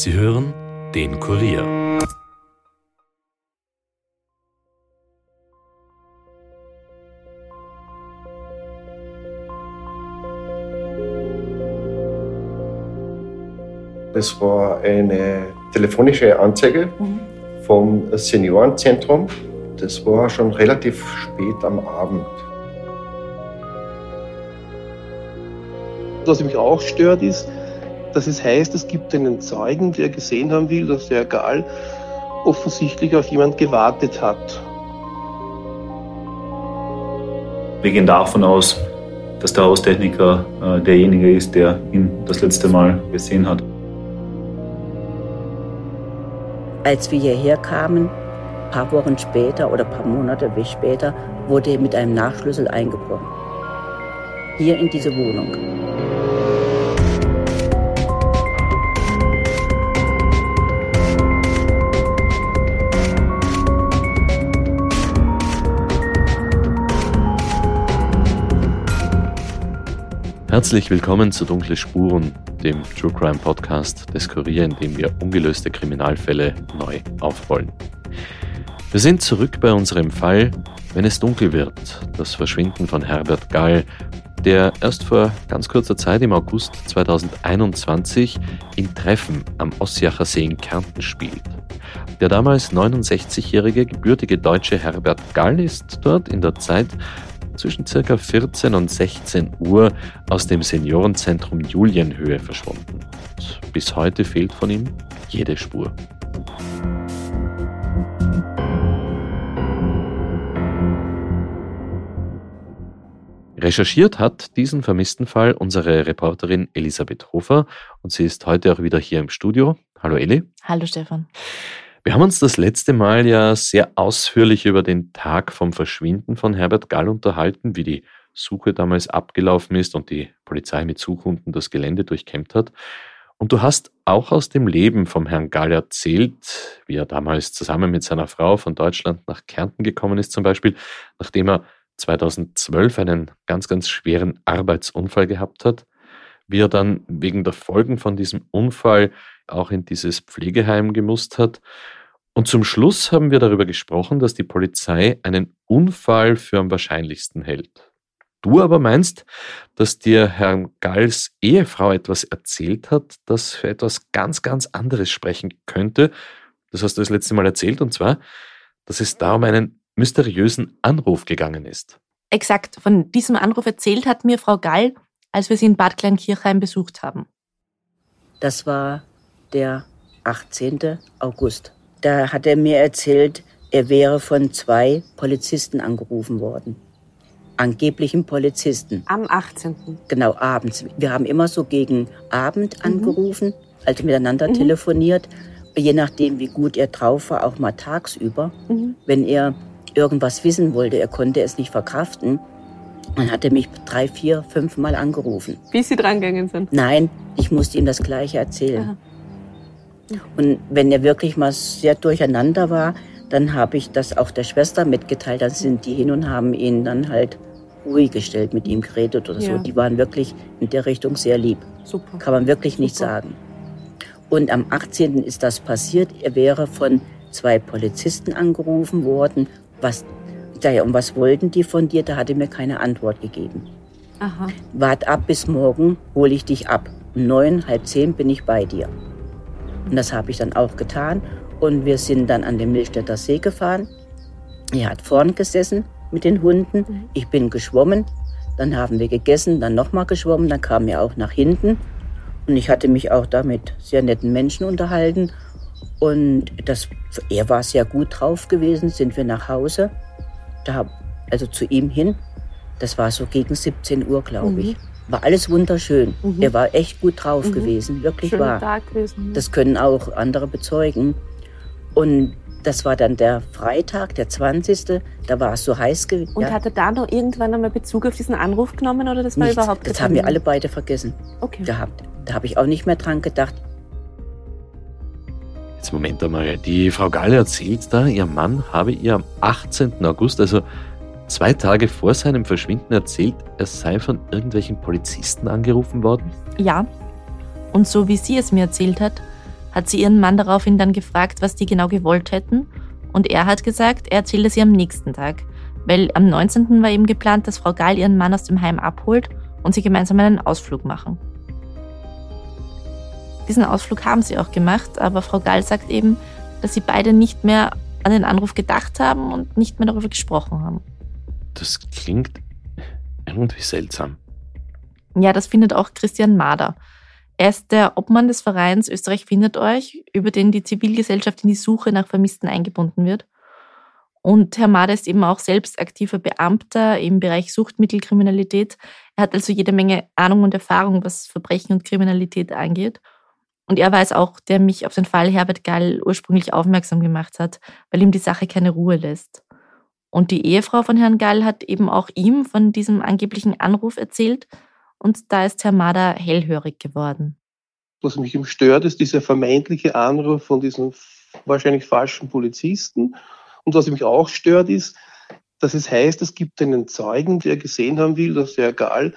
Sie hören den Kurier. Das war eine telefonische Anzeige mhm. vom Seniorenzentrum. Das war schon relativ spät am Abend. Was mich auch stört, ist, dass es heißt, es gibt einen Zeugen, der gesehen haben will, dass der Gal offensichtlich auf jemand gewartet hat. Wir gehen davon aus, dass der Haustechniker äh, derjenige ist, der ihn das letzte Mal gesehen hat. Als wir hierher kamen, ein paar Wochen später oder ein paar Monate wie später, wurde er mit einem Nachschlüssel eingebrochen. Hier in diese Wohnung. Herzlich willkommen zu Dunkle Spuren, dem True Crime Podcast des Kurier, in dem wir ungelöste Kriminalfälle neu aufrollen. Wir sind zurück bei unserem Fall, wenn es dunkel wird, das Verschwinden von Herbert Gall, der erst vor ganz kurzer Zeit im August 2021 in Treffen am Ossiacher See in Kärnten spielt. Der damals 69-jährige gebürtige deutsche Herbert Gall ist dort in der Zeit zwischen ca. 14 und 16 Uhr aus dem Seniorenzentrum Julienhöhe verschwunden. Und bis heute fehlt von ihm jede Spur. Recherchiert hat diesen vermissten Fall unsere Reporterin Elisabeth Hofer und sie ist heute auch wieder hier im Studio. Hallo Eli. Hallo Stefan. Wir haben uns das letzte Mal ja sehr ausführlich über den Tag vom Verschwinden von Herbert Gall unterhalten, wie die Suche damals abgelaufen ist und die Polizei mit Suchhunden das Gelände durchkämmt hat. Und du hast auch aus dem Leben vom Herrn Gall erzählt, wie er damals zusammen mit seiner Frau von Deutschland nach Kärnten gekommen ist, zum Beispiel, nachdem er 2012 einen ganz, ganz schweren Arbeitsunfall gehabt hat, wie er dann wegen der Folgen von diesem Unfall auch in dieses Pflegeheim gemusst hat. Und zum Schluss haben wir darüber gesprochen, dass die Polizei einen Unfall für am wahrscheinlichsten hält. Du aber meinst, dass dir Herrn Galls Ehefrau etwas erzählt hat, das für etwas ganz, ganz anderes sprechen könnte. Das hast du das letzte Mal erzählt, und zwar, dass es da um einen mysteriösen Anruf gegangen ist. Exakt, von diesem Anruf erzählt hat mir Frau Gall, als wir sie in Bad Kleinkirchheim besucht haben. Das war der 18. August. Da hat er mir erzählt, er wäre von zwei Polizisten angerufen worden. Angeblichen Polizisten. Am 18. Genau, abends. Wir haben immer so gegen Abend mhm. angerufen, also miteinander mhm. telefoniert. Je nachdem, wie gut er drauf war, auch mal tagsüber. Mhm. Wenn er irgendwas wissen wollte, er konnte es nicht verkraften, dann hat er mich drei, vier, fünf Mal angerufen. Wie Sie drangegangen sind? Nein, ich musste ihm das Gleiche erzählen. Aha. Und wenn er wirklich mal sehr durcheinander war, dann habe ich das auch der Schwester mitgeteilt. Dann sind die hin und haben ihn dann halt ruhig gestellt, mit ihm geredet oder ja. so. Die waren wirklich in der Richtung sehr lieb. Super. Kann man wirklich Super. nicht sagen. Und am 18. ist das passiert. Er wäre von zwei Polizisten angerufen worden. Was, ja, und was wollten die von dir? Da hat er mir keine Antwort gegeben. Aha. Wart ab bis morgen, hole ich dich ab. Um neun, halb zehn bin ich bei dir. Und das habe ich dann auch getan. Und wir sind dann an den Milchstädter See gefahren. Er hat vorn gesessen mit den Hunden. Ich bin geschwommen. Dann haben wir gegessen, dann nochmal geschwommen. Dann kam er auch nach hinten. Und ich hatte mich auch da mit sehr netten Menschen unterhalten. Und das, er war sehr gut drauf gewesen. Sind wir nach Hause, da, also zu ihm hin. Das war so gegen 17 Uhr, glaube mhm. ich. War alles wunderschön. Mhm. Er war echt gut drauf mhm. gewesen, wirklich Schöner. Tag gewesen. Das können auch andere bezeugen. Und das war dann der Freitag, der 20. Da war es so heiß gewesen. Und ja. hat er da noch irgendwann einmal Bezug auf diesen Anruf genommen oder das war Nichts. überhaupt Das haben wir alle beide vergessen okay. gehabt. Da habe ich auch nicht mehr dran gedacht. Jetzt Moment einmal. Die Frau Galle erzählt da, ihr Mann habe ihr am 18. August, also zwei Tage vor seinem Verschwinden erzählt, er sei von irgendwelchen Polizisten angerufen worden? Ja. Und so wie sie es mir erzählt hat, hat sie ihren Mann daraufhin dann gefragt, was die genau gewollt hätten. Und er hat gesagt, er erzählt es ihr am nächsten Tag. Weil am 19. war eben geplant, dass Frau Gall ihren Mann aus dem Heim abholt und sie gemeinsam einen Ausflug machen. Diesen Ausflug haben sie auch gemacht, aber Frau Gall sagt eben, dass sie beide nicht mehr an den Anruf gedacht haben und nicht mehr darüber gesprochen haben. Das klingt irgendwie seltsam. Ja, das findet auch Christian Mader. Er ist der Obmann des Vereins Österreich findet euch, über den die Zivilgesellschaft in die Suche nach Vermissten eingebunden wird. Und Herr Mader ist eben auch selbst aktiver Beamter im Bereich Suchtmittelkriminalität. Er hat also jede Menge Ahnung und Erfahrung, was Verbrechen und Kriminalität angeht. Und er war es auch, der mich auf den Fall Herbert Gall ursprünglich aufmerksam gemacht hat, weil ihm die Sache keine Ruhe lässt. Und die Ehefrau von Herrn Gall hat eben auch ihm von diesem angeblichen Anruf erzählt. Und da ist Herr Mader hellhörig geworden. Was mich ihm stört, ist dieser vermeintliche Anruf von diesem wahrscheinlich falschen Polizisten. Und was mich auch stört, ist, dass es heißt, es gibt einen Zeugen, der gesehen haben will, dass Herr Gall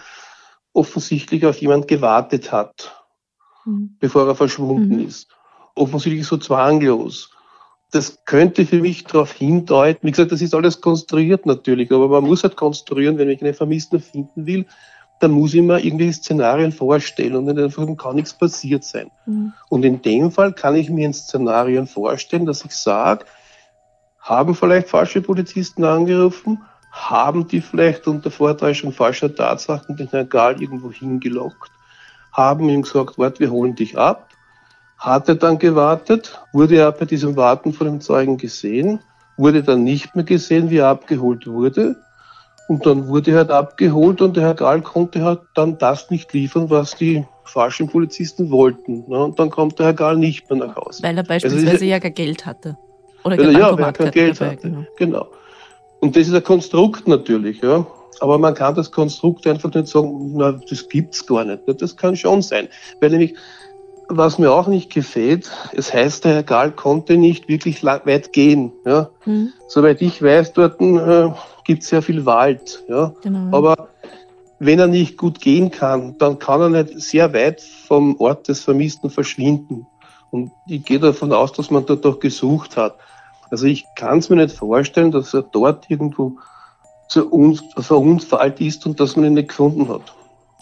offensichtlich auf jemand gewartet hat mhm. bevor er verschwunden mhm. ist. Offensichtlich so zwanglos. Das könnte für mich darauf hindeuten, wie gesagt, das ist alles konstruiert natürlich, aber man muss halt konstruieren, wenn ich einen Vermissten finden will, dann muss ich mir irgendwelche Szenarien vorstellen und dann kann nichts passiert sein. Mhm. Und in dem Fall kann ich mir in Szenarien vorstellen, dass ich sage, haben vielleicht falsche Polizisten angerufen, haben die vielleicht unter Vortäuschung falscher Tatsachen den Herrn Gahl irgendwo hingelockt haben ihm gesagt, warte, wir holen dich ab. Hat er dann gewartet, wurde er bei diesem Warten von dem Zeugen gesehen, wurde dann nicht mehr gesehen, wie er abgeholt wurde. Und dann wurde er halt abgeholt und der Herr Gahl konnte halt dann das nicht liefern, was die falschen Polizisten wollten. Ne? Und dann kommt der Herr Gahl nicht mehr nach Hause. Weil er beispielsweise also, ja gar Geld hatte. Oder weil ja, weil er kein Geld hatte. Genau. genau. Und das ist ein Konstrukt natürlich. Ja. Aber man kann das Konstrukt einfach nicht sagen, na, das gibt's gar nicht. Das kann schon sein. Weil nämlich, was mir auch nicht gefällt, es heißt, der Herr Gahl konnte nicht wirklich weit gehen. Ja? Mhm. Soweit ich weiß, dort äh, gibt es sehr viel Wald. Ja? Genau. Aber wenn er nicht gut gehen kann, dann kann er nicht sehr weit vom Ort des Vermissten verschwinden. Und ich gehe davon aus, dass man dort auch gesucht hat. Also ich kann es mir nicht vorstellen, dass er dort irgendwo zu uns, verunfallt ist und dass man ihn nicht gefunden hat.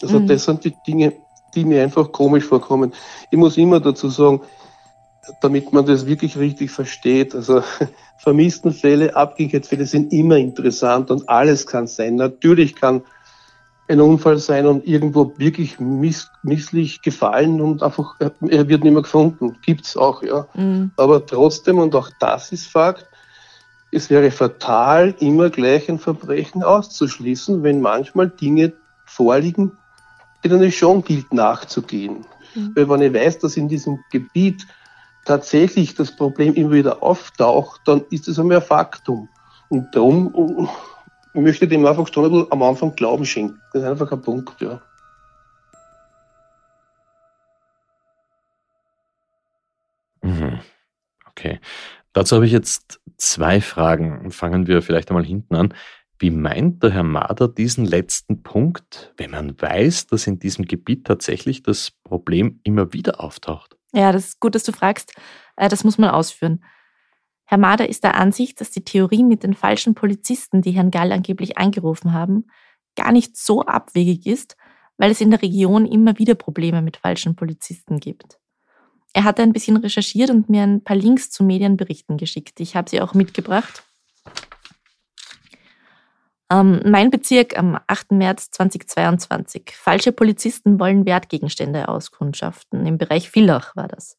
Also mhm. das sind die Dinge, die mir einfach komisch vorkommen. Ich muss immer dazu sagen, damit man das wirklich richtig versteht, also vermissten Fälle, Abgänglichkeitsfälle sind immer interessant und alles kann sein. Natürlich kann ein Unfall sein und irgendwo wirklich miss, misslich gefallen und einfach, er wird nicht mehr gefunden. Gibt's auch, ja. Mhm. Aber trotzdem, und auch das ist Fakt, es wäre fatal, immer gleich ein Verbrechen auszuschließen, wenn manchmal Dinge vorliegen, denen es schon gilt nachzugehen. Mhm. Weil wenn ich weiß, dass in diesem Gebiet tatsächlich das Problem immer wieder auftaucht, dann ist es einmal ein Faktum. Und darum ich möchte dem einfach schon am Anfang Glauben schenken. Das ist einfach ein Punkt, ja. Mhm. Okay. Dazu habe ich jetzt zwei Fragen. Fangen wir vielleicht einmal hinten an. Wie meint der Herr Mader diesen letzten Punkt, wenn man weiß, dass in diesem Gebiet tatsächlich das Problem immer wieder auftaucht? Ja, das ist gut, dass du fragst. Äh, das muss man ausführen. Herr Mader ist der Ansicht, dass die Theorie mit den falschen Polizisten, die Herrn Gall angeblich angerufen haben, gar nicht so abwegig ist, weil es in der Region immer wieder Probleme mit falschen Polizisten gibt. Er hat ein bisschen recherchiert und mir ein paar Links zu Medienberichten geschickt. Ich habe sie auch mitgebracht. Ähm, mein Bezirk am 8. März 2022. Falsche Polizisten wollen Wertgegenstände auskundschaften. Im Bereich Villach war das.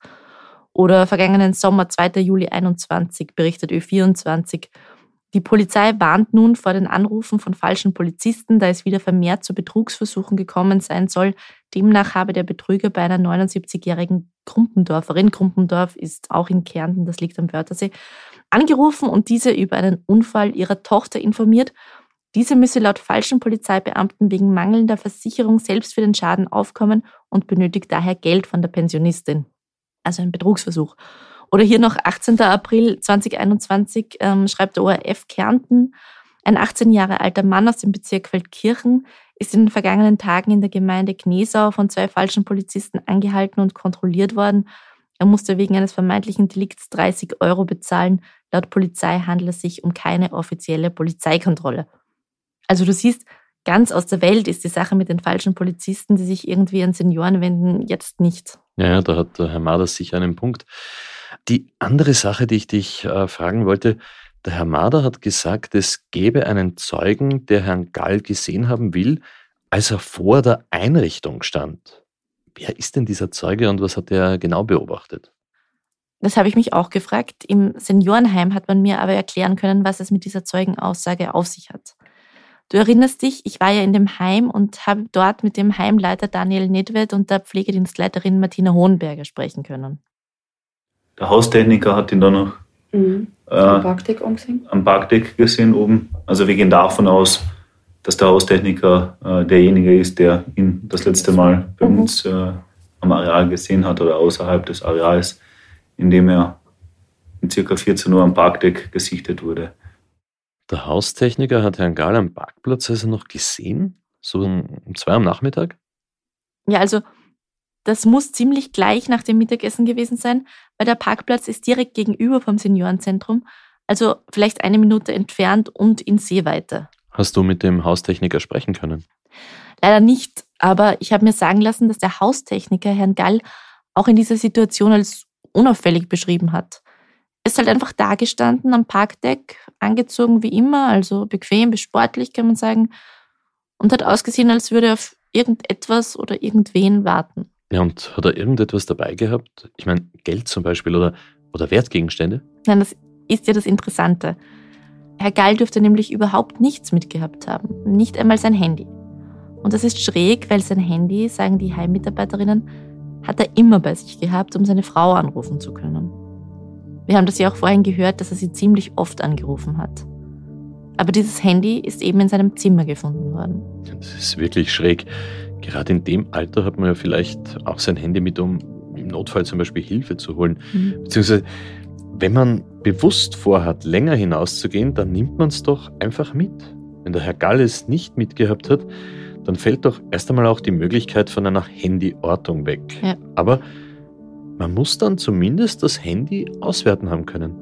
Oder vergangenen Sommer, 2. Juli 21, berichtet Ö24. Die Polizei warnt nun vor den Anrufen von falschen Polizisten, da es wieder vermehrt zu Betrugsversuchen gekommen sein soll. Demnach habe der Betrüger bei einer 79-jährigen Krumpendorferin, Krumpendorf ist auch in Kärnten, das liegt am Wörthersee, angerufen und diese über einen Unfall ihrer Tochter informiert. Diese müsse laut falschen Polizeibeamten wegen mangelnder Versicherung selbst für den Schaden aufkommen und benötigt daher Geld von der Pensionistin. Also ein Betrugsversuch. Oder hier noch 18. April 2021 ähm, schreibt der ORF Kärnten, ein 18 Jahre alter Mann aus dem Bezirk Feldkirchen ist in den vergangenen Tagen in der Gemeinde Knesau von zwei falschen Polizisten angehalten und kontrolliert worden. Er musste wegen eines vermeintlichen Delikts 30 Euro bezahlen. Laut Polizei handelt es sich um keine offizielle Polizeikontrolle. Also du siehst, ganz aus der Welt ist die Sache mit den falschen Polizisten, die sich irgendwie an Senioren wenden, jetzt nicht. Ja, da hat der Herr Maders sicher einen Punkt. Die andere Sache, die ich dich äh, fragen wollte, der Herr Mader hat gesagt, es gäbe einen Zeugen, der Herrn Gall gesehen haben will, als er vor der Einrichtung stand. Wer ist denn dieser Zeuge und was hat er genau beobachtet? Das habe ich mich auch gefragt. Im Seniorenheim hat man mir aber erklären können, was es mit dieser Zeugenaussage auf sich hat. Du erinnerst dich, ich war ja in dem Heim und habe dort mit dem Heimleiter Daniel Nedved und der Pflegedienstleiterin Martina Hohenberger sprechen können. Der Haustechniker hat ihn dann noch mhm. äh, am, Parkdeck angesehen? am Parkdeck gesehen oben. Also wir gehen davon aus, dass der Haustechniker äh, derjenige ist, der ihn das letzte Mal bei mhm. uns äh, am Areal gesehen hat oder außerhalb des Areals, in dem er in circa 14 Uhr am Parkdeck gesichtet wurde. Der Haustechniker hat Herrn Gahl am Parkplatz also noch gesehen? So um zwei am Nachmittag? Ja, also das muss ziemlich gleich nach dem Mittagessen gewesen sein, weil der Parkplatz ist direkt gegenüber vom Seniorenzentrum, also vielleicht eine Minute entfernt und in Sehweite. Hast du mit dem Haustechniker sprechen können? Leider nicht, aber ich habe mir sagen lassen, dass der Haustechniker Herrn Gall auch in dieser Situation als unauffällig beschrieben hat. Er ist halt einfach dagestanden am Parkdeck, angezogen wie immer, also bequem bis sportlich, kann man sagen, und hat ausgesehen, als würde er auf irgendetwas oder irgendwen warten. Ja, und hat er irgendetwas dabei gehabt? Ich meine, Geld zum Beispiel oder, oder Wertgegenstände? Nein, das ist ja das Interessante. Herr Gall dürfte nämlich überhaupt nichts mitgehabt haben, nicht einmal sein Handy. Und das ist schräg, weil sein Handy, sagen die Heimmitarbeiterinnen, hat er immer bei sich gehabt, um seine Frau anrufen zu können. Wir haben das ja auch vorhin gehört, dass er sie ziemlich oft angerufen hat. Aber dieses Handy ist eben in seinem Zimmer gefunden worden. Das ist wirklich schräg. Gerade in dem Alter hat man ja vielleicht auch sein Handy mit, um im Notfall zum Beispiel Hilfe zu holen. Mhm. Beziehungsweise, wenn man bewusst vorhat, länger hinauszugehen, dann nimmt man es doch einfach mit. Wenn der Herr Gall es nicht mitgehabt hat, dann fällt doch erst einmal auch die Möglichkeit von einer Handyortung weg. Ja. Aber man muss dann zumindest das Handy auswerten haben können.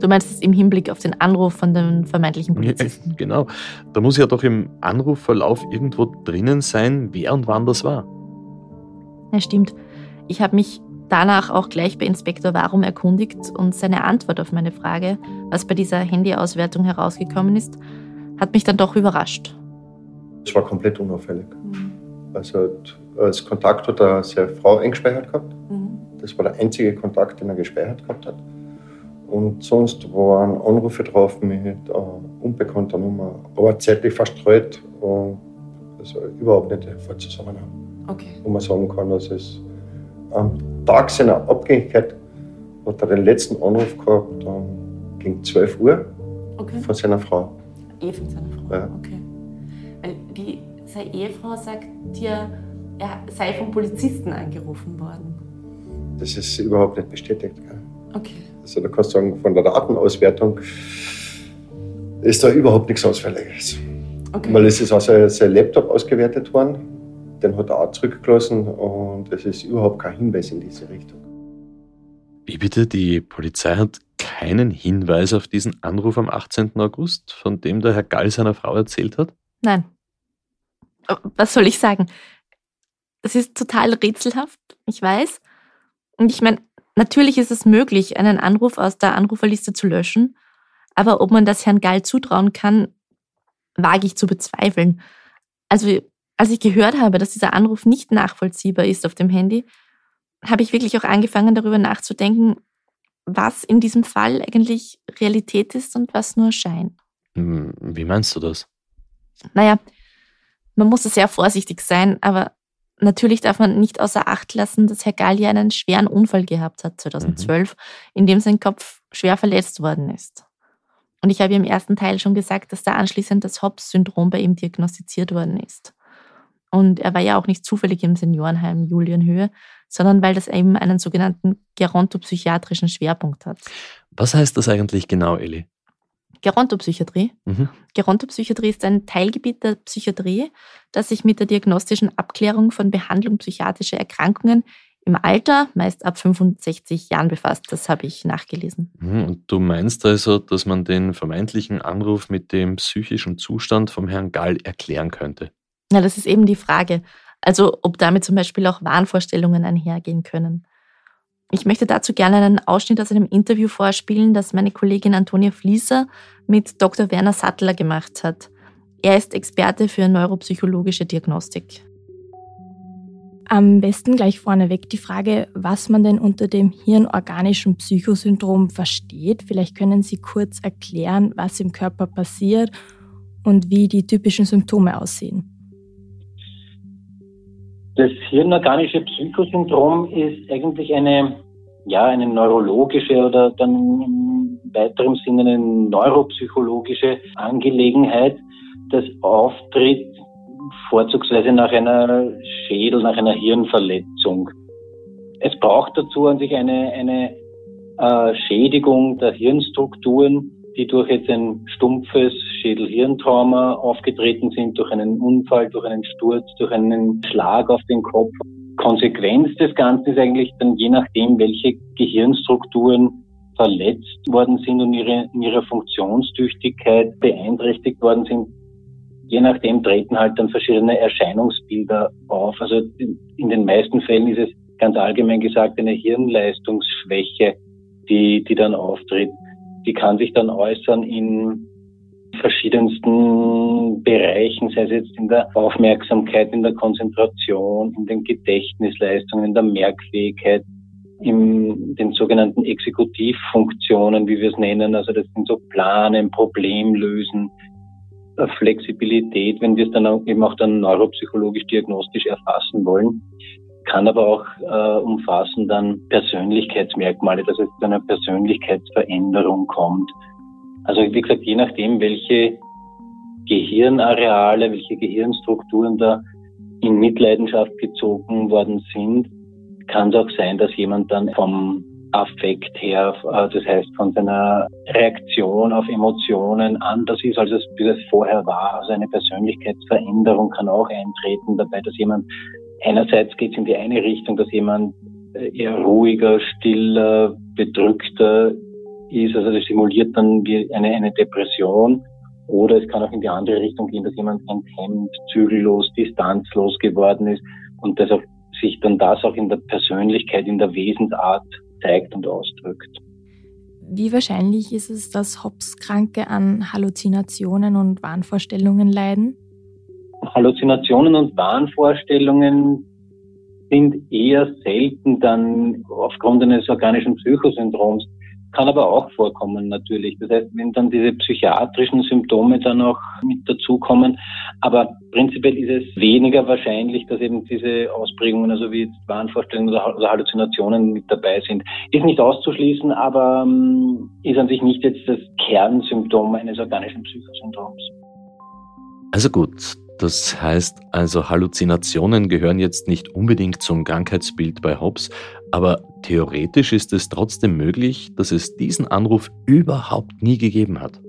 Du meinst es im Hinblick auf den Anruf von den vermeintlichen Polizisten? Ja, genau. Da muss ja doch im Anrufverlauf irgendwo drinnen sein, wer und wann das war. Ja, stimmt. Ich habe mich danach auch gleich bei Inspektor Warum erkundigt und seine Antwort auf meine Frage, was bei dieser Handyauswertung herausgekommen ist, hat mich dann doch überrascht. Es war komplett unauffällig. Mhm. Also als Kontakt hat er seine Frau eingespeichert gehabt. Mhm. Das war der einzige Kontakt, den er gespeichert gehabt hat. Und sonst waren Anrufe drauf mit äh, unbekannter Nummer, aber zeitlich verstreut und also überhaupt nicht der Zusammenhang. Okay. Wo man sagen kann, dass es am Tag seiner Abgängigkeit hat er den letzten Anruf gehabt um, gegen 12 Uhr okay. von seiner Frau. Eh von seiner Frau, ja. okay. Weil die, seine Ehefrau sagt dir, er sei vom Polizisten angerufen worden. Das ist überhaupt nicht bestätigt. Gell? Okay. Also da kannst du sagen, von der Datenauswertung ist da überhaupt nichts Ausfälliges. Okay. Weil es ist auch sein, sein Laptop ausgewertet worden, den hat er auch zurückgelassen und es ist überhaupt kein Hinweis in diese Richtung. Wie bitte? Die Polizei hat keinen Hinweis auf diesen Anruf am 18. August, von dem der Herr Gall seiner Frau erzählt hat? Nein. Was soll ich sagen? Das ist total rätselhaft, ich weiß. Und ich meine, Natürlich ist es möglich, einen Anruf aus der Anruferliste zu löschen, aber ob man das Herrn Gall zutrauen kann, wage ich zu bezweifeln. Also, als ich gehört habe, dass dieser Anruf nicht nachvollziehbar ist auf dem Handy, habe ich wirklich auch angefangen, darüber nachzudenken, was in diesem Fall eigentlich Realität ist und was nur Schein. Hm, wie meinst du das? Naja, man muss sehr vorsichtig sein, aber Natürlich darf man nicht außer Acht lassen, dass Herr Gallia einen schweren Unfall gehabt hat 2012, mhm. in dem sein Kopf schwer verletzt worden ist. Und ich habe im ersten Teil schon gesagt, dass da anschließend das Hobbs-Syndrom bei ihm diagnostiziert worden ist. Und er war ja auch nicht zufällig im Seniorenheim Julienhöhe, sondern weil das eben einen sogenannten gerontopsychiatrischen Schwerpunkt hat. Was heißt das eigentlich genau, Eli? Gerontopsychiatrie. Mhm. Gerontopsychiatrie ist ein Teilgebiet der Psychiatrie, das sich mit der diagnostischen Abklärung von Behandlung psychiatrischer Erkrankungen im Alter meist ab 65 Jahren befasst. Das habe ich nachgelesen. Hm, und du meinst also, dass man den vermeintlichen Anruf mit dem psychischen Zustand vom Herrn Gall erklären könnte? Ja, das ist eben die Frage. Also ob damit zum Beispiel auch Wahnvorstellungen einhergehen können. Ich möchte dazu gerne einen Ausschnitt aus einem Interview vorspielen, das meine Kollegin Antonia Flieser mit Dr. Werner Sattler gemacht hat. Er ist Experte für neuropsychologische Diagnostik. Am besten gleich vorneweg die Frage, was man denn unter dem hirnorganischen Psychosyndrom versteht. Vielleicht können Sie kurz erklären, was im Körper passiert und wie die typischen Symptome aussehen. Das hirnorganische Psychosyndrom ist eigentlich eine, ja, eine neurologische oder dann im weiteren Sinne eine neuropsychologische Angelegenheit. Das auftritt vorzugsweise nach einer Schädel, nach einer Hirnverletzung. Es braucht dazu an sich eine, eine äh, Schädigung der Hirnstrukturen, die durch jetzt ein stumpfes Schädel-Hirntrauma aufgetreten sind, durch einen Unfall, durch einen Sturz, durch einen Schlag auf den Kopf. Konsequenz des Ganzen ist eigentlich dann je nachdem, welche Gehirnstrukturen verletzt worden sind und ihre, in ihrer Funktionstüchtigkeit beeinträchtigt worden sind, je nachdem treten halt dann verschiedene Erscheinungsbilder auf. Also in den meisten Fällen ist es ganz allgemein gesagt eine Hirnleistungsschwäche, die, die dann auftritt. Die kann sich dann äußern in verschiedensten Bereichen, sei es jetzt in der Aufmerksamkeit, in der Konzentration, in den Gedächtnisleistungen, in der Merkfähigkeit, in den sogenannten Exekutivfunktionen, wie wir es nennen. Also das sind so Planen, Problemlösen, Flexibilität, wenn wir es dann eben auch dann neuropsychologisch diagnostisch erfassen wollen, kann aber auch äh, umfassen dann Persönlichkeitsmerkmale, dass es zu einer Persönlichkeitsveränderung kommt. Also wie gesagt, je nachdem, welche Gehirnareale, welche Gehirnstrukturen da in Mitleidenschaft gezogen worden sind, kann es auch sein, dass jemand dann vom Affekt her, äh, das heißt von seiner Reaktion auf Emotionen anders ist, als es, wie es vorher war. Also eine Persönlichkeitsveränderung kann auch eintreten dabei, dass jemand einerseits geht es in die eine Richtung, dass jemand äh, eher ruhiger, stiller, bedrückter ist, also das simuliert dann wie eine, eine Depression. Oder es kann auch in die andere Richtung gehen, dass jemand enthemmt, zügellos, distanzlos geworden ist und dass auch sich dann das auch in der Persönlichkeit, in der Wesensart zeigt und ausdrückt. Wie wahrscheinlich ist es, dass Hobbs-Kranke an Halluzinationen und Wahnvorstellungen leiden? Halluzinationen und Wahnvorstellungen sind eher selten dann aufgrund eines organischen Psychosyndroms kann aber auch vorkommen natürlich. Das heißt, wenn dann diese psychiatrischen Symptome dann auch mit dazukommen, aber prinzipiell ist es weniger wahrscheinlich, dass eben diese Ausprägungen, also wie jetzt Wahnvorstellungen oder Halluzinationen mit dabei sind. Ist nicht auszuschließen, aber ähm, ist an sich nicht jetzt das Kernsymptom eines organischen Psychosyndroms. Also gut, das heißt also, Halluzinationen gehören jetzt nicht unbedingt zum Krankheitsbild bei Hobbes, aber theoretisch ist es trotzdem möglich, dass es diesen Anruf überhaupt nie gegeben hat.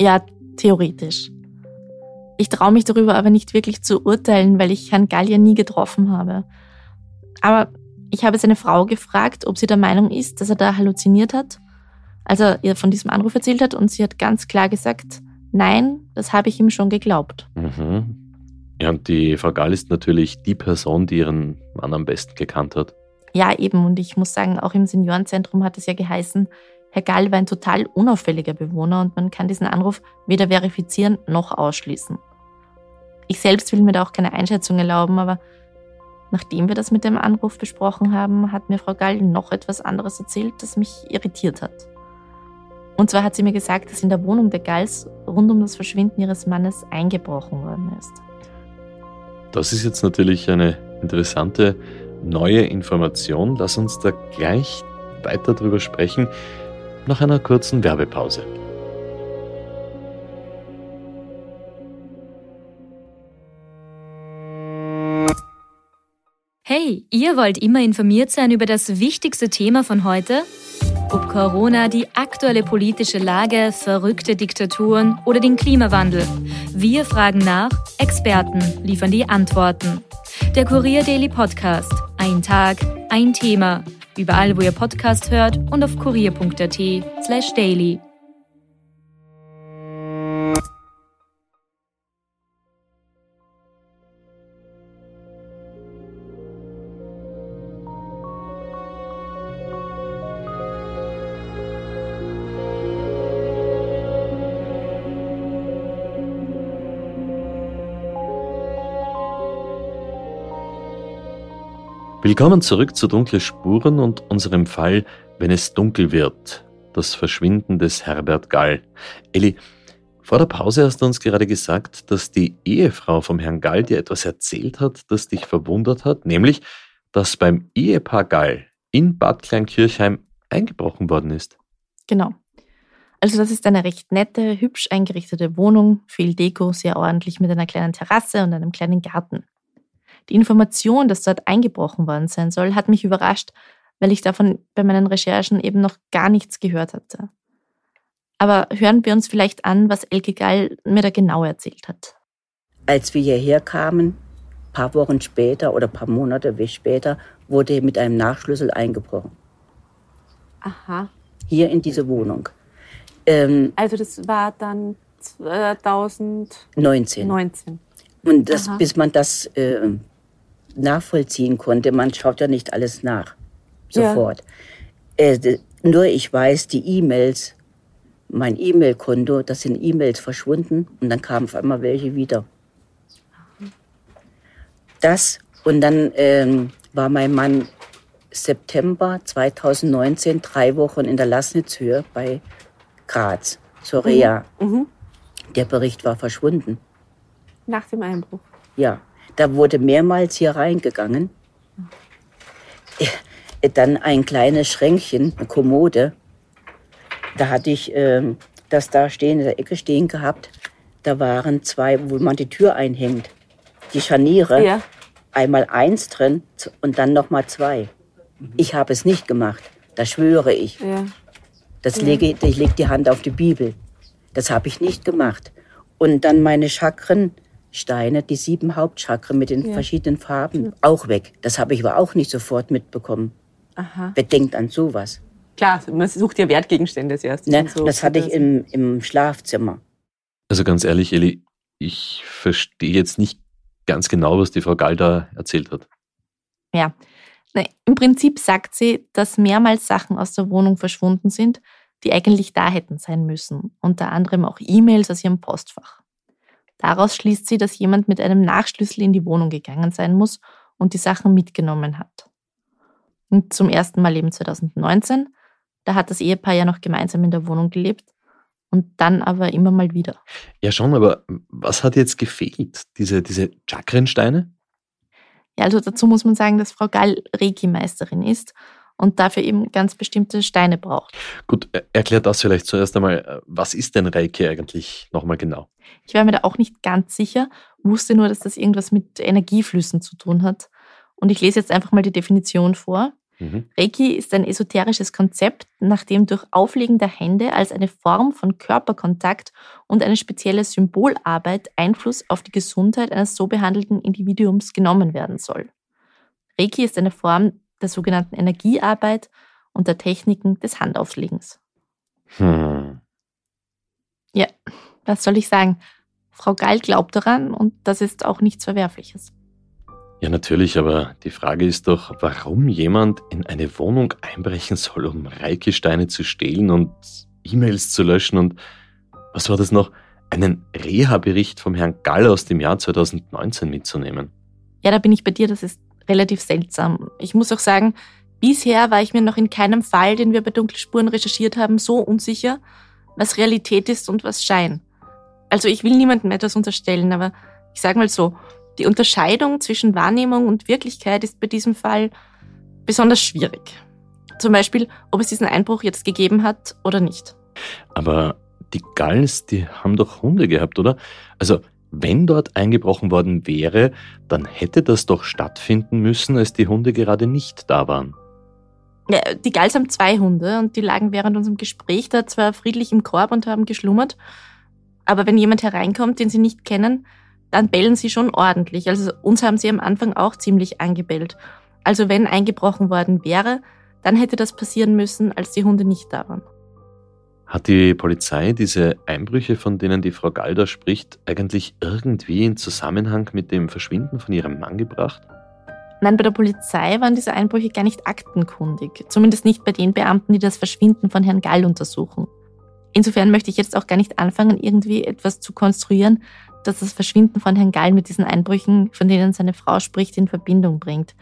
Ja, theoretisch. Ich traue mich darüber aber nicht wirklich zu urteilen, weil ich Herrn Gallier nie getroffen habe. Aber ich habe seine Frau gefragt, ob sie der Meinung ist, dass er da halluziniert hat, als er ihr von diesem Anruf erzählt hat, und sie hat ganz klar gesagt, Nein, das habe ich ihm schon geglaubt. Mhm. Ja, und die Frau Gall ist natürlich die Person, die ihren Mann am besten gekannt hat. Ja, eben. Und ich muss sagen, auch im Seniorenzentrum hat es ja geheißen, Herr Gall war ein total unauffälliger Bewohner und man kann diesen Anruf weder verifizieren noch ausschließen. Ich selbst will mir da auch keine Einschätzung erlauben, aber nachdem wir das mit dem Anruf besprochen haben, hat mir Frau Gall noch etwas anderes erzählt, das mich irritiert hat. Und zwar hat sie mir gesagt, dass in der Wohnung der Galls rund um das Verschwinden ihres Mannes eingebrochen worden ist. Das ist jetzt natürlich eine interessante neue Information. Lass uns da gleich weiter drüber sprechen, nach einer kurzen Werbepause. Hey, ihr wollt immer informiert sein über das wichtigste Thema von heute? Ob Corona, die aktuelle politische Lage, verrückte Diktaturen oder den Klimawandel. Wir fragen nach, Experten liefern die Antworten. Der Kurier Daily Podcast. Ein Tag, ein Thema. Überall, wo ihr Podcast hört und auf kurier.at slash daily. Willkommen zurück zu Dunkle Spuren und unserem Fall, wenn es dunkel wird. Das Verschwinden des Herbert Gall. Elli, vor der Pause hast du uns gerade gesagt, dass die Ehefrau vom Herrn Gall dir etwas erzählt hat, das dich verwundert hat, nämlich, dass beim Ehepaar Gall in Bad Kleinkirchheim eingebrochen worden ist. Genau. Also das ist eine recht nette, hübsch eingerichtete Wohnung, viel Deko, sehr ordentlich mit einer kleinen Terrasse und einem kleinen Garten. Die Information, dass dort eingebrochen worden sein soll, hat mich überrascht, weil ich davon bei meinen Recherchen eben noch gar nichts gehört hatte. Aber hören wir uns vielleicht an, was Elke Gall mir da genau erzählt hat. Als wir hierher kamen, ein paar Wochen später oder ein paar Monate wie später, wurde mit einem Nachschlüssel eingebrochen. Aha. Hier in diese Wohnung. Ähm, also das war dann 2019. 19. Und das, bis man das äh, nachvollziehen konnte. Man schaut ja nicht alles nach, sofort. Ja. Äh, nur ich weiß, die E-Mails, mein E-Mail-Konto, das sind E-Mails verschwunden und dann kamen auf einmal welche wieder. Das und dann ähm, war mein Mann September 2019 drei Wochen in der Lassnitzhöhe bei Graz, Sorea. Mhm. Mhm. Der Bericht war verschwunden. Nach dem Einbruch? Ja. Da wurde mehrmals hier reingegangen. Dann ein kleines Schränkchen, eine Kommode. Da hatte ich äh, das da stehen, in der Ecke stehen gehabt. Da waren zwei, wo man die Tür einhängt. Die Scharniere. Ja. Einmal eins drin und dann noch mal zwei. Ich habe es nicht gemacht. Das schwöre ich. Ja. Das lege, ich lege die Hand auf die Bibel. Das habe ich nicht gemacht. Und dann meine Chakren, Steine, die sieben Hauptchakren mit den ja. verschiedenen Farben, auch weg. Das habe ich aber auch nicht sofort mitbekommen. Aha. Wer denkt an sowas? Klar, man sucht ja Wertgegenstände zuerst. Ne, so das hatte ich im, im Schlafzimmer. Also ganz ehrlich, Eli, ich verstehe jetzt nicht ganz genau, was die Frau Galda erzählt hat. Ja, ne, im Prinzip sagt sie, dass mehrmals Sachen aus der Wohnung verschwunden sind, die eigentlich da hätten sein müssen. Unter anderem auch E-Mails aus ihrem Postfach. Daraus schließt sie, dass jemand mit einem Nachschlüssel in die Wohnung gegangen sein muss und die Sachen mitgenommen hat. Und zum ersten Mal eben 2019, da hat das Ehepaar ja noch gemeinsam in der Wohnung gelebt und dann aber immer mal wieder. Ja schon, aber was hat jetzt gefehlt? Diese, diese Chakrensteine? Ja, also dazu muss man sagen, dass Frau Gall Reiki-Meisterin ist und dafür eben ganz bestimmte Steine braucht. Gut, erklär das vielleicht zuerst einmal. Was ist denn Reiki eigentlich nochmal genau? Ich war mir da auch nicht ganz sicher, wusste nur, dass das irgendwas mit Energieflüssen zu tun hat. Und ich lese jetzt einfach mal die Definition vor. Mhm. Reiki ist ein esoterisches Konzept, nach dem durch Auflegen der Hände als eine Form von Körperkontakt und eine spezielle Symbolarbeit Einfluss auf die Gesundheit eines so behandelten Individuums genommen werden soll. Reiki ist eine Form der sogenannten Energiearbeit und der Techniken des Handauflegens. Hm. Ja, was soll ich sagen? Frau Geil glaubt daran und das ist auch nichts Verwerfliches. Ja, natürlich, aber die Frage ist doch, warum jemand in eine Wohnung einbrechen soll, um Reikesteine zu stehlen und E-Mails zu löschen und was war das noch? Einen Reha-Bericht vom Herrn Gall aus dem Jahr 2019 mitzunehmen. Ja, da bin ich bei dir, das ist relativ seltsam. Ich muss auch sagen, bisher war ich mir noch in keinem Fall, den wir bei Dunkelspuren recherchiert haben, so unsicher, was Realität ist und was Schein. Also ich will niemandem etwas unterstellen, aber ich sage mal so, die Unterscheidung zwischen Wahrnehmung und Wirklichkeit ist bei diesem Fall besonders schwierig. Zum Beispiel, ob es diesen Einbruch jetzt gegeben hat oder nicht. Aber die Galls, die haben doch Hunde gehabt, oder? Also Wenn dort eingebrochen worden wäre, dann hätte das doch stattfinden müssen, als die Hunde gerade nicht da waren. Ja, die Gals haben zwei Hunde und die lagen während unserem Gespräch da zwar friedlich im Korb und haben geschlummert, aber wenn jemand hereinkommt, den sie nicht kennen, dann bellen sie schon ordentlich. Also uns haben sie am Anfang auch ziemlich angebellt. Also wenn eingebrochen worden wäre, dann hätte das passieren müssen, als die Hunde nicht da waren. Hat die Polizei diese Einbrüche, von denen die Frau Galder spricht, eigentlich irgendwie in Zusammenhang mit dem Verschwinden von ihrem Mann gebracht? Nein, bei der Polizei waren diese Einbrüche gar nicht aktenkundig. Zumindest nicht bei den Beamten, die das Verschwinden von Herrn Gall untersuchen. Insofern möchte ich jetzt auch gar nicht anfangen, irgendwie etwas zu konstruieren, das das Verschwinden von Herrn Gall mit diesen Einbrüchen, von denen seine Frau spricht, in Verbindung bringt.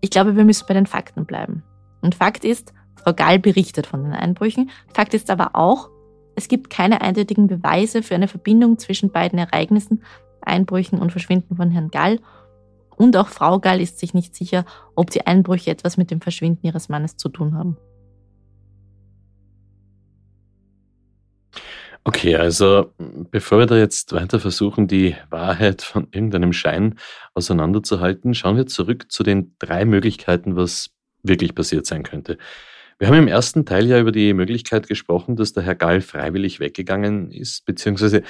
Ich glaube, wir müssen bei den Fakten bleiben. Und Fakt ist, Frau Gall berichtet von den Einbrüchen. Fakt ist aber auch, es gibt keine eindeutigen Beweise für eine Verbindung zwischen beiden Ereignissen, Einbrüchen und Verschwinden von Herrn Gall. Und auch Frau Gall ist sich nicht sicher, ob die Einbrüche etwas mit dem Verschwinden ihres Mannes zu tun haben. Okay, also bevor wir da jetzt weiter versuchen, die Wahrheit von irgendeinem Schein auseinanderzuhalten, schauen wir zurück zu den drei Möglichkeiten, was wirklich passiert sein könnte. Wir haben im ersten Teil ja über die Möglichkeit gesprochen, dass der Herr Gall freiwillig weggegangen ist, beziehungsweise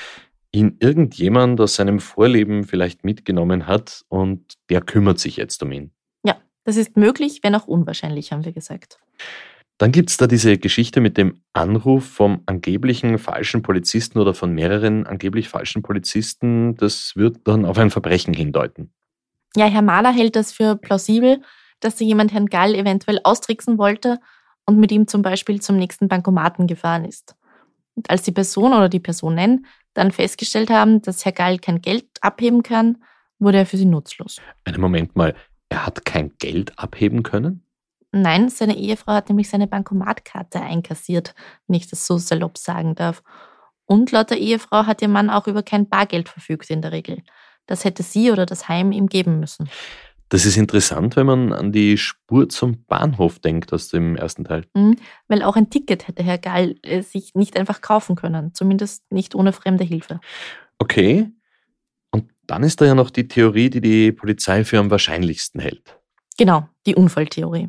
ihn irgendjemand aus seinem Vorleben vielleicht mitgenommen hat und der kümmert sich jetzt um ihn. Ja, das ist möglich, wenn auch unwahrscheinlich, haben wir gesagt. Dann gibt es da diese Geschichte mit dem Anruf vom angeblichen falschen Polizisten oder von mehreren angeblich falschen Polizisten. Das wird dann auf ein Verbrechen hindeuten. Ja, Herr Mahler hält das für plausibel, dass da jemand Herrn Gall eventuell austricksen wollte und mit ihm zum Beispiel zum nächsten Bankomaten gefahren ist. Und als die Person oder die Personen dann festgestellt haben, dass Herr Gall kein Geld abheben kann, wurde er für sie nutzlos. Einen Moment mal, er hat kein Geld abheben können? Nein, seine Ehefrau hat nämlich seine Bankomatkarte einkassiert, wenn ich das so salopp sagen darf. Und laut der Ehefrau hat ihr Mann auch über kein Bargeld verfügt in der Regel. Das hätte sie oder das Heim ihm geben müssen. Das ist interessant, wenn man an die Spur zum Bahnhof denkt aus dem ersten Teil. Mhm, weil auch ein Ticket hätte Herr Gall äh, sich nicht einfach kaufen können, zumindest nicht ohne fremde Hilfe. Okay. Und dann ist da ja noch die Theorie, die die Polizei für am wahrscheinlichsten hält. Genau, die Unfalltheorie.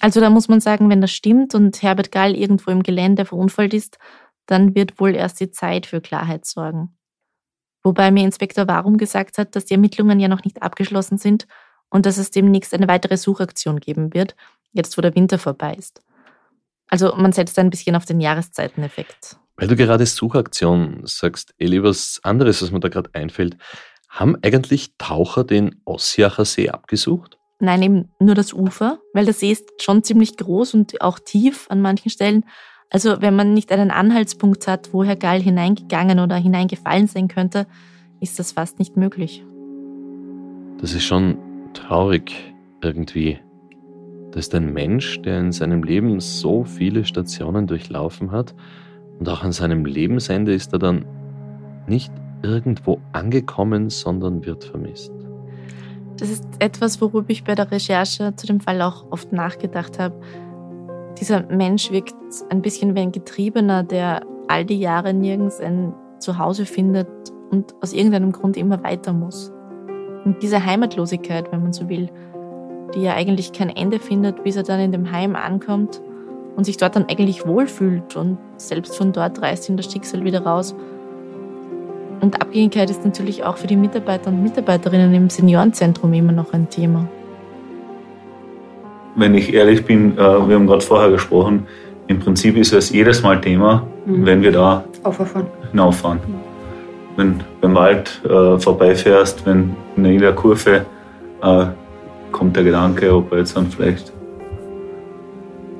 Also da muss man sagen, wenn das stimmt und Herbert Gall irgendwo im Gelände verunfallt ist, dann wird wohl erst die Zeit für Klarheit sorgen. Wobei mir Inspektor Warum gesagt hat, dass die Ermittlungen ja noch nicht abgeschlossen sind und dass es demnächst eine weitere Suchaktion geben wird, jetzt wo der Winter vorbei ist. Also man setzt ein bisschen auf den Jahreszeiteneffekt. Weil du gerade Suchaktion sagst, Eli, was anderes, was mir da gerade einfällt. Haben eigentlich Taucher den Ossiacher See abgesucht? Nein, eben nur das Ufer, weil der See ist schon ziemlich groß und auch tief an manchen Stellen. Also wenn man nicht einen Anhaltspunkt hat, wo Herr Gall hineingegangen oder hineingefallen sein könnte, ist das fast nicht möglich. Das ist schon traurig irgendwie. Da ist ein Mensch, der in seinem Leben so viele Stationen durchlaufen hat und auch an seinem Lebensende ist er dann nicht irgendwo angekommen, sondern wird vermisst. Das ist etwas, worüber ich bei der Recherche zu dem Fall auch oft nachgedacht habe. Dieser Mensch wirkt ein bisschen wie ein Getriebener, der all die Jahre nirgends ein Zuhause findet und aus irgendeinem Grund immer weiter muss. Und diese Heimatlosigkeit, wenn man so will, die ja eigentlich kein Ende findet, bis er dann in dem Heim ankommt und sich dort dann eigentlich wohlfühlt und selbst von dort reißt ihn das Schicksal wieder raus. Und Abhängigkeit ist natürlich auch für die Mitarbeiter und Mitarbeiterinnen im Seniorenzentrum immer noch ein Thema wenn ich ehrlich bin, äh, wir haben gerade vorher gesprochen, im Prinzip ist es jedes Mal Thema, mhm. wenn wir da Auffahren. hinauffahren. Mhm. Wenn beim Wald äh, vorbeifährst, wenn in jeder Kurve äh, kommt der Gedanke, ob er jetzt dann vielleicht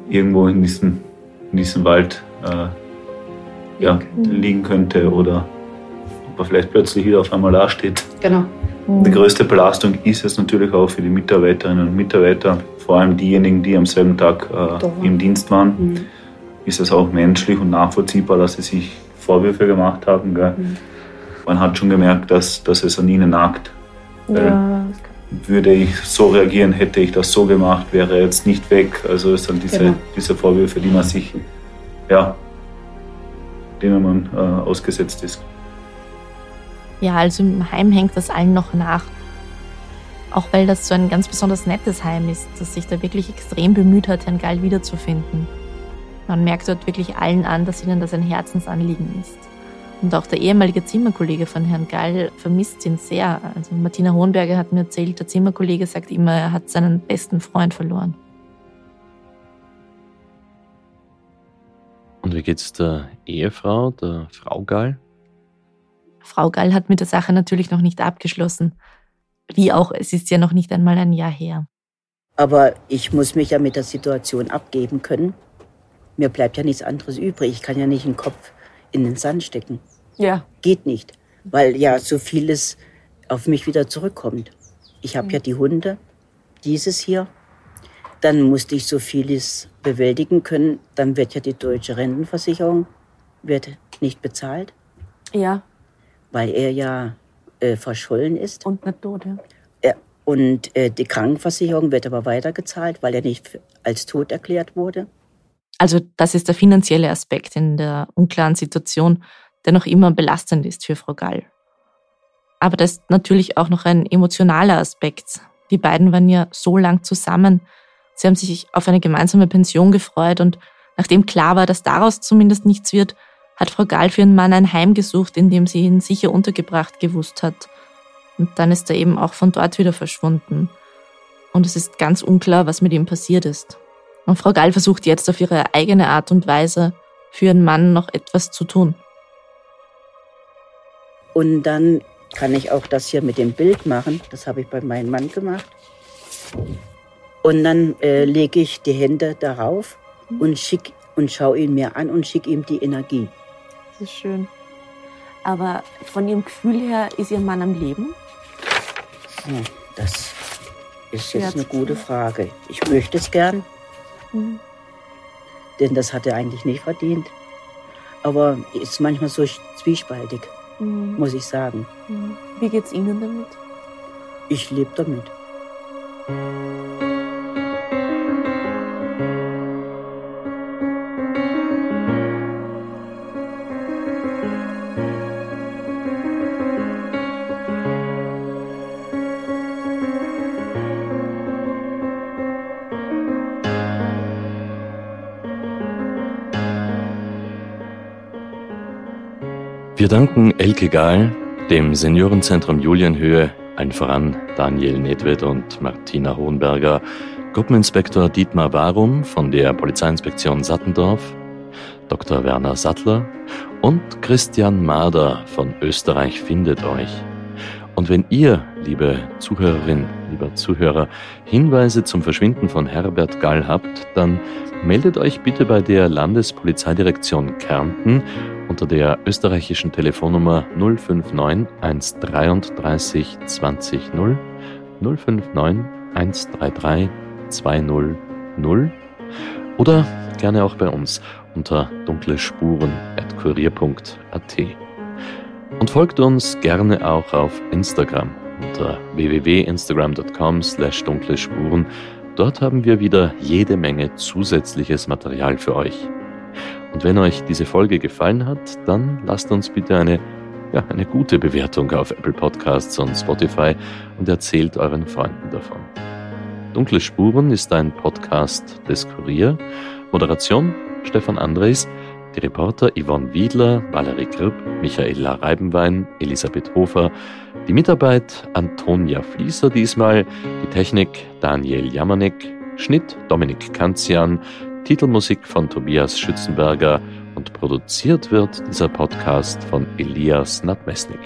irgendwo in diesem, in diesem Wald äh, ja, liegen könnte oder ob er vielleicht plötzlich wieder auf einmal da steht. Genau. Die größte Belastung ist es natürlich auch für die Mitarbeiterinnen und Mitarbeiter, vor allem diejenigen, die am selben Tag äh, im Dienst waren. Mhm. Ist es auch menschlich und nachvollziehbar, dass sie sich Vorwürfe gemacht haben. Mhm. Man hat schon gemerkt, dass, dass es an ihnen nagt. Ja. Würde ich so reagieren, hätte ich das so gemacht, wäre jetzt nicht weg. Also es sind diese, genau. diese Vorwürfe, die man sich, ja, denen man äh, ausgesetzt ist. Ja, also im Heim hängt das allen noch nach. Auch weil das so ein ganz besonders nettes Heim ist, das sich da wirklich extrem bemüht hat, Herrn Gall wiederzufinden. Man merkt dort wirklich allen an, dass ihnen das ein Herzensanliegen ist. Und auch der ehemalige Zimmerkollege von Herrn Gall vermisst ihn sehr. Also Martina Hohenberger hat mir erzählt, der Zimmerkollege sagt immer, er hat seinen besten Freund verloren. Und wie geht's der Ehefrau, der Frau Gall? Frau Gall hat mit der Sache natürlich noch nicht abgeschlossen. Wie auch, es ist ja noch nicht einmal ein Jahr her. Aber ich muss mich ja mit der Situation abgeben können. Mir bleibt ja nichts anderes übrig. Ich kann ja nicht den Kopf in den Sand stecken. Ja. Geht nicht, weil ja so vieles auf mich wieder zurückkommt. Ich habe mhm. ja die Hunde, dieses hier. Dann musste ich so vieles bewältigen können. Dann wird ja die deutsche Rentenversicherung wird nicht bezahlt. Ja weil er ja äh, verschollen ist. Und nicht tot, ja. ja und äh, die Krankenversicherung wird aber weitergezahlt, weil er nicht als tot erklärt wurde. Also das ist der finanzielle Aspekt in der unklaren Situation, der noch immer belastend ist für Frau Gall. Aber das ist natürlich auch noch ein emotionaler Aspekt. Die beiden waren ja so lang zusammen. Sie haben sich auf eine gemeinsame Pension gefreut und nachdem klar war, dass daraus zumindest nichts wird, hat Frau Gall für ihren Mann ein Heim gesucht, in dem sie ihn sicher untergebracht gewusst hat. Und dann ist er eben auch von dort wieder verschwunden. Und es ist ganz unklar, was mit ihm passiert ist. Und Frau Gall versucht jetzt auf ihre eigene Art und Weise für ihren Mann noch etwas zu tun. Und dann kann ich auch das hier mit dem Bild machen. Das habe ich bei meinem Mann gemacht. Und dann äh, lege ich die Hände darauf und schicke und schaue ihn mir an und schicke ihm die Energie. Ist schön. Aber von Ihrem Gefühl her ist Ihr Mann am Leben? Hm, das ist jetzt eine gute Frage. Ich möchte es gern. Mhm. Denn das hat er eigentlich nicht verdient. Aber ist manchmal so zwiespaltig, mhm. muss ich sagen. Mhm. Wie geht's Ihnen damit? Ich lebe damit. Wir danken Elke Gahl, dem Seniorenzentrum Julienhöhe, allen voran Daniel Nedved und Martina Hohenberger, Gruppeninspektor Dietmar Warum von der Polizeiinspektion Sattendorf, Dr. Werner Sattler und Christian Mader von Österreich findet euch. Und wenn ihr, liebe Zuhörerin, lieber Zuhörer, Hinweise zum Verschwinden von Herbert Gall habt, dann meldet euch bitte bei der Landespolizeidirektion Kärnten unter der österreichischen Telefonnummer 059 133 20 0 059 133 20 0 oder gerne auch bei uns unter dunklespuren.kurier.at. Und folgt uns gerne auch auf Instagram unter www.instagram.com slash dunkle Spuren. Dort haben wir wieder jede Menge zusätzliches Material für euch. Und wenn euch diese Folge gefallen hat, dann lasst uns bitte eine, ja, eine gute Bewertung auf Apple Podcasts und Spotify und erzählt euren Freunden davon. Dunkle Spuren ist ein Podcast des Kurier. Moderation Stefan Andres. Die Reporter Yvonne Wiedler, Valerie Kripp, Michaela Reibenwein, Elisabeth Hofer, die Mitarbeit Antonia Flieser diesmal, die Technik Daniel Jamanek, Schnitt Dominik Kanzian, Titelmusik von Tobias Schützenberger und produziert wird dieser Podcast von Elias Nadmesnik.